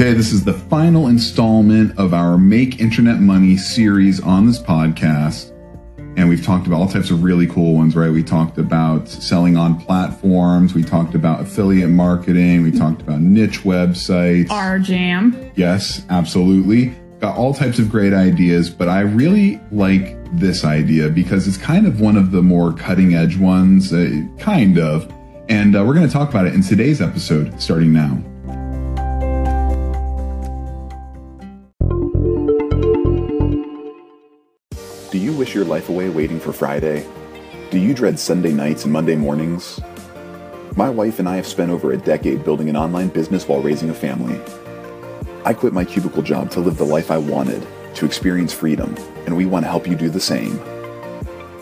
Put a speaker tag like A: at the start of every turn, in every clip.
A: Okay, this is the final installment of our Make Internet Money series on this podcast. And we've talked about all types of really cool ones, right? We talked about selling on platforms. We talked about affiliate marketing. We talked about niche websites.
B: Our jam.
A: Yes, absolutely. Got all types of great ideas, but I really like this idea because it's kind of one of the more cutting edge ones, uh, kind of. And uh, we're going to talk about it in today's episode, starting now. Wish your life away waiting for Friday? Do you dread Sunday nights and Monday mornings? My wife and I have spent over a decade building an online business while raising a family. I quit my cubicle job to live the life I wanted, to experience freedom, and we want to help you do the same.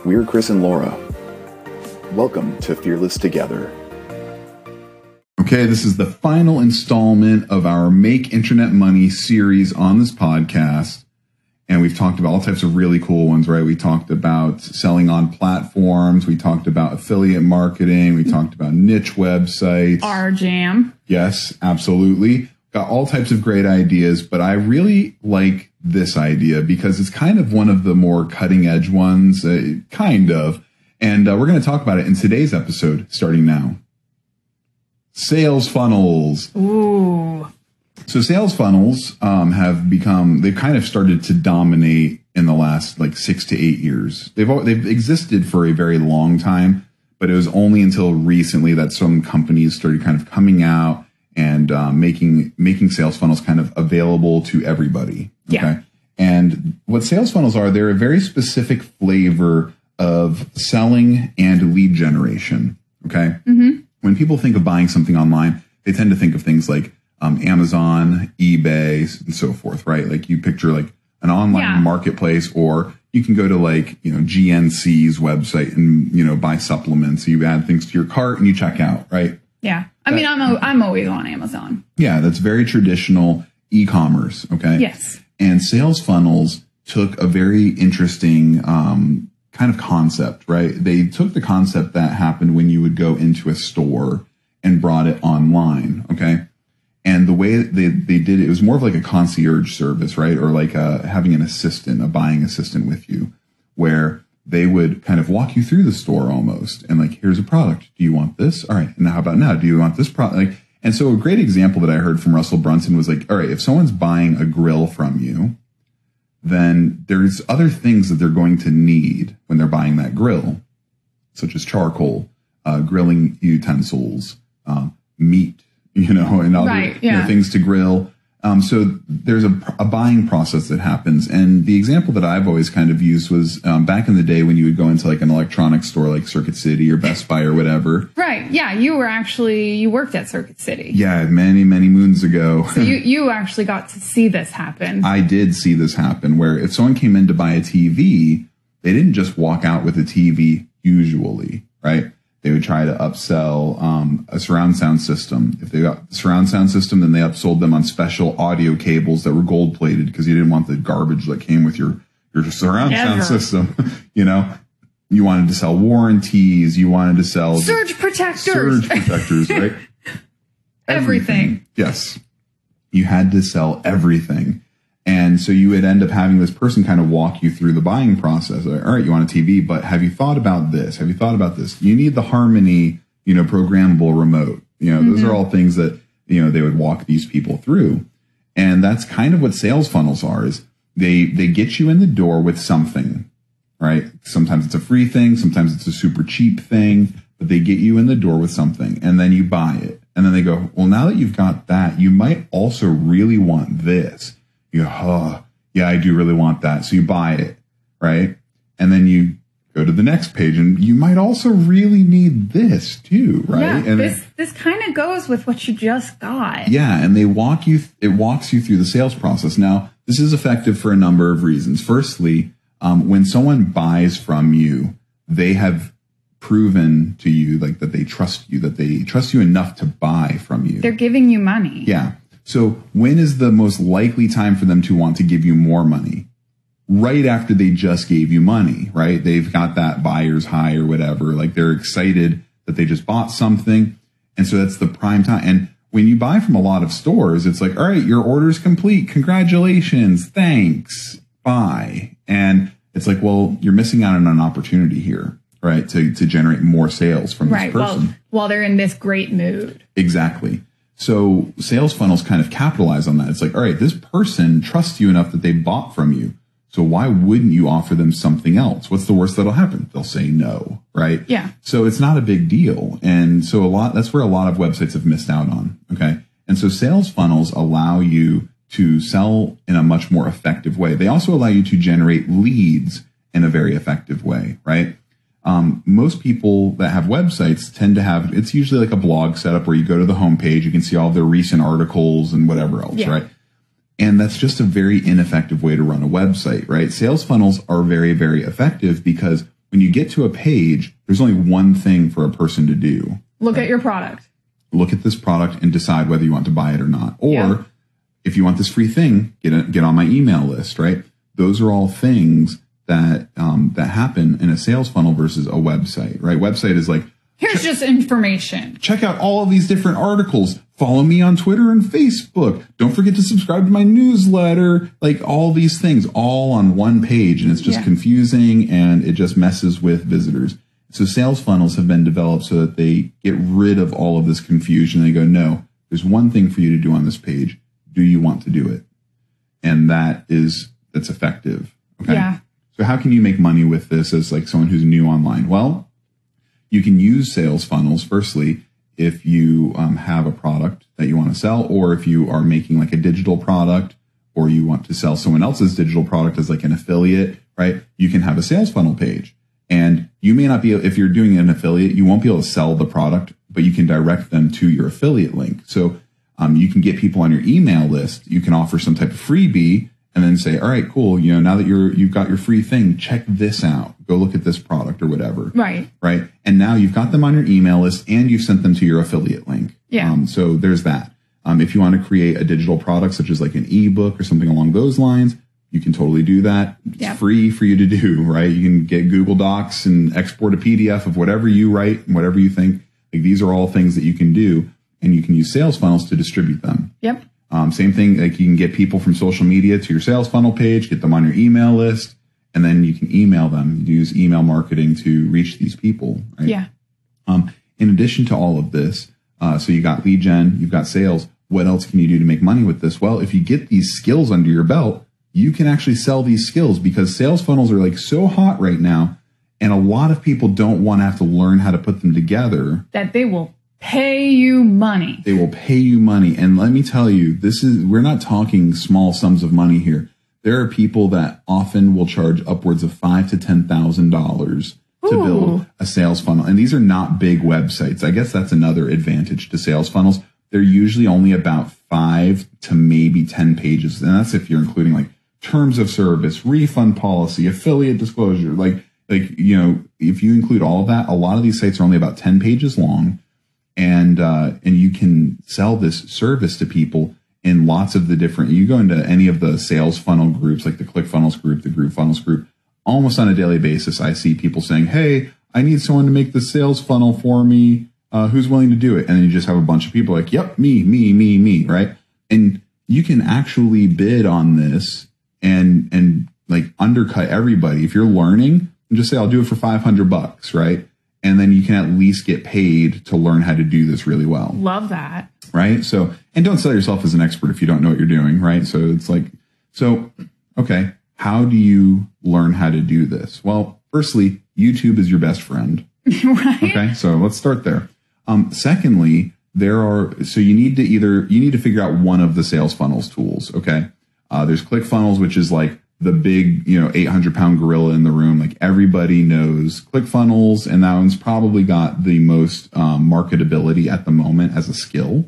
A: We're Chris and Laura. Welcome to Fearless Together. Okay, this is the final installment of our Make Internet Money series on this podcast. And we've talked about all types of really cool ones, right? We talked about selling on platforms. We talked about affiliate marketing. We talked about niche websites.
B: Our jam.
A: Yes, absolutely. Got all types of great ideas, but I really like this idea because it's kind of one of the more cutting edge ones, uh, kind of. And uh, we're going to talk about it in today's episode, starting now. Sales funnels.
B: Ooh.
A: So sales funnels um, have become they've kind of started to dominate in the last like six to eight years. They've they've existed for a very long time, but it was only until recently that some companies started kind of coming out and um, making making sales funnels kind of available to everybody.
B: Yeah.
A: And what sales funnels are, they're a very specific flavor of selling and lead generation. Okay.
B: Mm-hmm.
A: When people think of buying something online, they tend to think of things like um, Amazon, eBay, and so forth, right? Like you picture like an online
B: Yeah.
A: marketplace, or you can go to like you know GNC's website and you know buy supplements. You add things to your cart and you check out, right?
B: Yeah. I mean, I'm, a, I'm always on Amazon.
A: Yeah, that's very traditional e-commerce. Okay.
B: Yes.
A: And sales funnels took a very interesting um, kind of concept, right? They took the concept that happened when you would go into a store and brought it online. Okay. And the way they, they did it, it was more of like a concierge service, right? Or like uh having an assistant, a buying assistant with you, where they would kind of walk you through the store almost and like, here's a product. Do you want this? All right. And how about now? Do you want this product? Like, and so a great example that I heard from Russell Brunson was like, all right, if someone's buying a grill from you, then there's other things that they're going to need when they're buying that grill, such as charcoal, uh, grilling utensils, um, meat, you know, and other
B: Right,
A: you know, things to grill. Um, so there's a, a buying process that happens. And the example that I've always kind of used was um, back in the day when you would go into like an electronics store like Circuit City or Best Buy or whatever.
B: Right. Yeah. You were actually, you worked at Circuit City.
A: Yeah, many, many moons ago.
B: So you, you actually got to see this happen.
A: I did see this happen where if someone came in to buy a TV, they didn't just walk out with a TV usually, right? They would try to upsell um, a surround sound system. If they got the surround sound system, then they upsold them on special audio cables that were gold plated because you didn't want the garbage that came with your your surround sound system. you know, you wanted to sell warranties. You wanted to sell
B: Surge protectors.
A: surge protectors, right?
B: Everything.
A: Yes. You had to sell everything. And so you would end up having this person kind of walk you through the buying process. Like, All right, you want a TV, but have you thought about this? Have you thought about this? You need the Harmony, you know, programmable remote. You know, those are mm-hmm. all things that, you know, they would walk these people through. And that's kind of what sales funnels are is they, they get you in the door with something, right? Sometimes it's a free thing. Sometimes it's a super cheap thing, but they get you in the door with something and then you buy it. And then they go, well, now that you've got that, you might also really want this. You go, oh, yeah, I do really want that. So you buy it, right? And then you go to the next page and you might also really need this too, right?
B: Yeah.
A: and
B: This, this kind of goes with what you just got.
A: yeah, and they walk you. It walks you through the sales process. Now, this is effective for a number of reasons. Firstly, um, when someone buys from you, they have proven to you like that they trust you, that they trust you enough to buy from you.
B: They're giving you money.
A: yeah. So when is the most likely time for them to want to give you more money? Right after they just gave you money, right? They've got that buyer's high or whatever. Like they're excited that they just bought something. And so that's the prime time. And when you buy from a lot of stores, it's like, all right, your order's complete. Congratulations. Thanks. Bye. And it's like, well, you're missing out on an opportunity here, right? To, to generate more sales from
B: Right.
A: this person.
B: While they're in this great mood.
A: Exactly. So sales funnels kind of capitalize on that. It's like, all right, this person trusts you enough that they bought from you. So why wouldn't you offer them something else? What's the worst that'll happen? They'll say no, right?
B: Yeah.
A: So it's not a big deal. And so a lot, that's where a lot of websites have missed out on. Okay. And so sales funnels allow you to sell in a much more effective way. They also allow you to generate leads in a very effective way, right? Um, most people that have websites tend to have, it's usually like a blog setup where you go to the homepage, you can see all their recent articles and whatever else,
B: Yeah.
A: right? And that's just a very ineffective way to run a website, right? Sales funnels are very, very effective because when you get to a page, there's only one thing for a person to do.
B: Look at your product.
A: Look at this product and decide whether you want to buy it or not. Or
B: Yeah.
A: if you want this free thing, get a, get on my email list, right? Those are all things that um, that happen in a sales funnel versus a website, right? Website is like
B: Here's just information.
A: check out all of these different articles. Follow me on Twitter and Facebook. Don't forget to subscribe to my newsletter. Like all these things all on one page. And it's just
B: Yeah.
A: confusing and it just messes with visitors. So sales funnels have been developed so that they get rid of all of this confusion. They go, no, there's one thing for you to do on this page. Do you want to do it? And that is, that's effective. Okay.
B: Yeah.
A: So how can you make money with this as like someone who's new online? Well, you can use sales funnels firstly if you um, have a product that you want to sell or if you are making like a digital product or you want to sell someone else's digital product as like an affiliate right? You can have a sales funnel page. And you may not be if you're doing an affiliate you won't be able to sell the product but you can direct them to your affiliate link. So um, you can get people on your email list. You can offer some type of freebie and then say all right cool you know now that you're you've got your free thing check this out go look at this product or whatever
B: Right.
A: right? And now you've got them on your email list and you've sent them to your affiliate link.
B: Yeah.
A: Um, so there's that. Um, if you want to create a digital product such as like an ebook or something along those lines, you can totally do that. It's
B: Yeah.
A: free for you to do, right? You can get Google Docs and export a PDF of whatever you write and whatever you think. Like these are all things that you can do and you can use sales funnels to distribute them.
B: Yep.
A: Um, same thing, like you can get people from social media to your sales funnel page, get them on your email list, and then you can email them, use email marketing to reach these people. Right?
B: Yeah.
A: Um, in addition to all of this, uh, so you got lead gen, you've got sales. What else can you do to make money with this? Well, if you get these skills under your belt, you can actually sell these skills because sales funnels are like so hot right now. And a lot of people don't want to have to learn how to put them together
B: That they will pay you money.
A: they will pay you money. And let me tell you, this is, we're not talking small sums of money here. There are people that often will charge upwards of five to ten thousand dollars to
B: Ooh.
A: build a sales funnel. And these are not big websites. I guess that's another advantage to sales funnels. They're usually only about five to maybe 10 pages. And that's if you're including like terms of service, refund policy, affiliate disclosure. Like, like, you know, if you include all of that, a lot of these sites are only about 10 pages long and uh, and you can sell this service to people in lots of the different. You go into any of the sales funnel groups, like the ClickFunnels group, the GrooveFunnels group, almost on a daily basis. I see people saying, "Hey, I need someone to make the sales funnel for me. Uh, who's willing to do it?" And then you just have a bunch of people like, "Yep, me, me, me, me," right? And you can actually bid on this and and like undercut everybody if you're learning. And just say, "I'll do it for five hundred bucks," right? And then you can at least get paid to learn how to do this really well
B: Love that.
A: right? So, and don't sell yourself as an expert if you don't know what you're doing, right? So it's like, so, okay, how do you learn how to do this? Well, firstly, YouTube is your best friend.
B: right?
A: Okay, so let's start there. Um, secondly, there are so you need to either you need to figure out one of the sales funnels tools. Okay, uh, there's ClickFunnels, which is like the big you know 800 pound gorilla in the room. Like everybody knows ClickFunnels, and that one's probably got the most um, marketability at the moment as a skill.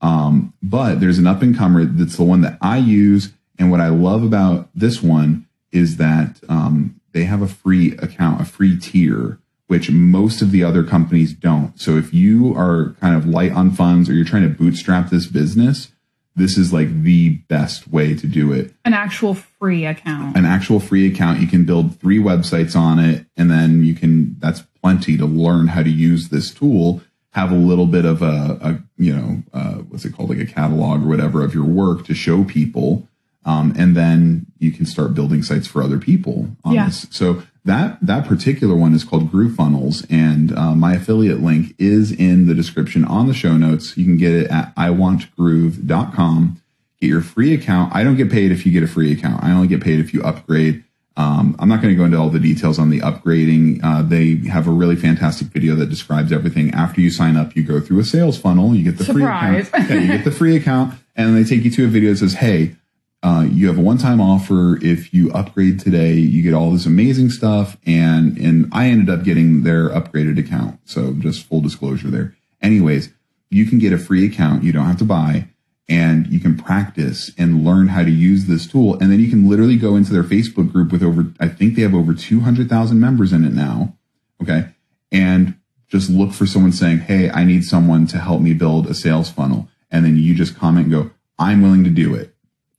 A: Um, but there's an up and comer that's the one that I use, and what I love about this one is that um, they have a free account, a free tier which most of the other companies don't. So if you are kind of light on funds or you're trying to bootstrap this business, this is like the best way to do it.
B: An actual free account.
A: An actual free account, you can build three websites on it, and then you can, that's plenty to learn how to use this tool. Have a little bit of a, a you know, uh, what's it called, like a catalog or whatever of your work to show people. Um, and then you can start building sites for other people on
B: Yeah.
A: this. So that that particular one is called GrooveFunnels, and uh, my affiliate link is in the description on the show notes. You can get it at iwantgroove.com. Get your free account. I don't get paid if you get a free account. I only get paid if you upgrade. Um, I'm not going to go into all the details on the upgrading. Uh, they have a really fantastic video that describes everything. After you sign up, you go through a sales funnel. You get the
B: Surprise.
A: free account. Yeah, you get the free account, and they take you to a video that says, "Hey, uh, you have a one-time offer. If you upgrade today, you get all this amazing stuff." And and I ended up getting their upgraded account. So just full disclosure there. Anyways, you can get a free account. You don't have to buy and you can practice and learn how to use this tool. And then you can literally go into their Facebook group with over, I think they have over 200,000 members in it now. Okay. And just look for someone saying, Hey, I need someone to help me build a sales funnel. And then you just comment and go, I'm willing to do it.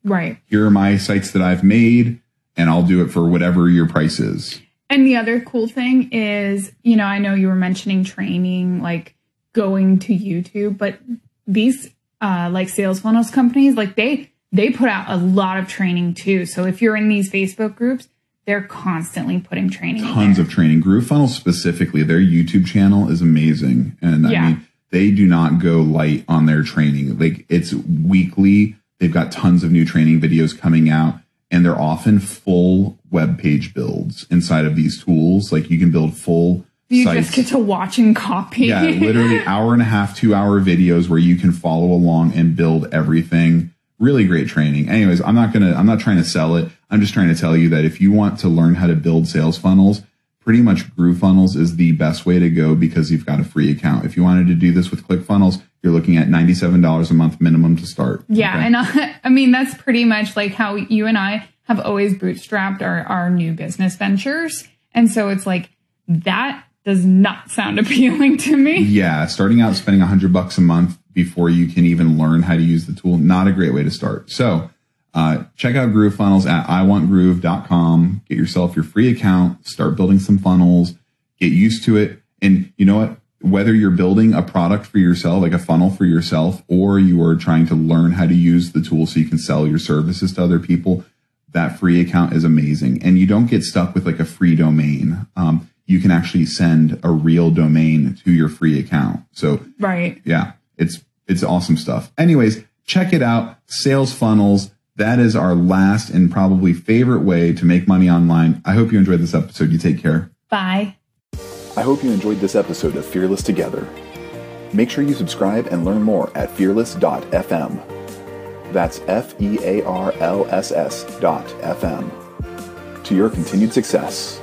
B: Right.
A: Here are my sites that I've made and I'll do it for whatever your price is.
B: And the other cool thing is, you know, I know you were mentioning training, like going to YouTube, but these uh, like sales funnels companies, like they they put out a lot of training too. So if you're in these Facebook groups, they're constantly putting training.
A: tons of training. Groove GrooveFunnels specifically, their YouTube channel is amazing, and I mean they do not go light on their training. Like it's weekly. They've got tons of new training videos coming out, and they're often full web page builds inside of these tools. Like you can build full
B: you
A: sites.
B: just get to watch and copy.
A: yeah, literally hour and a half, two hour videos where you can follow along and build everything. Really great training. Anyways, I'm not gonna, I'm not trying to sell it. I'm just trying to tell you that if you want to learn how to build sales funnels, pretty much GrooveFunnels is the best way to go because you've got a free account. If you wanted to do this with ClickFunnels, you're looking at $97 a month minimum to start.
B: Yeah,
A: Okay?
B: and I, uh, I mean that's pretty much like how you and I have always bootstrapped our our new business ventures, and so it's like that does not sound appealing to me.
A: yeah, starting out spending a hundred bucks a month before you can even learn how to use the tool, not a great way to start. So, uh, check out Groove Funnels at iwantgroove.com. Get yourself your free account, start building some funnels, get used to it. And you know what? Whether you're building a product for yourself, like a funnel for yourself, or you are trying to learn how to use the tool so you can sell your services to other people, that free account is amazing. And you don't get stuck with like a free domain. Um, you can actually send a real domain to your free account. So
B: Right.
A: yeah, it's it's awesome stuff. Anyways, check it out. Sales funnels. That is our last and probably favorite way to make money online. I hope you enjoyed this episode. You take care.
B: Bye.
C: I hope you enjoyed this episode of Fearless Together. Make sure you subscribe and learn more at fearless.fm. That's F E A R L S S dot FM. To your continued success.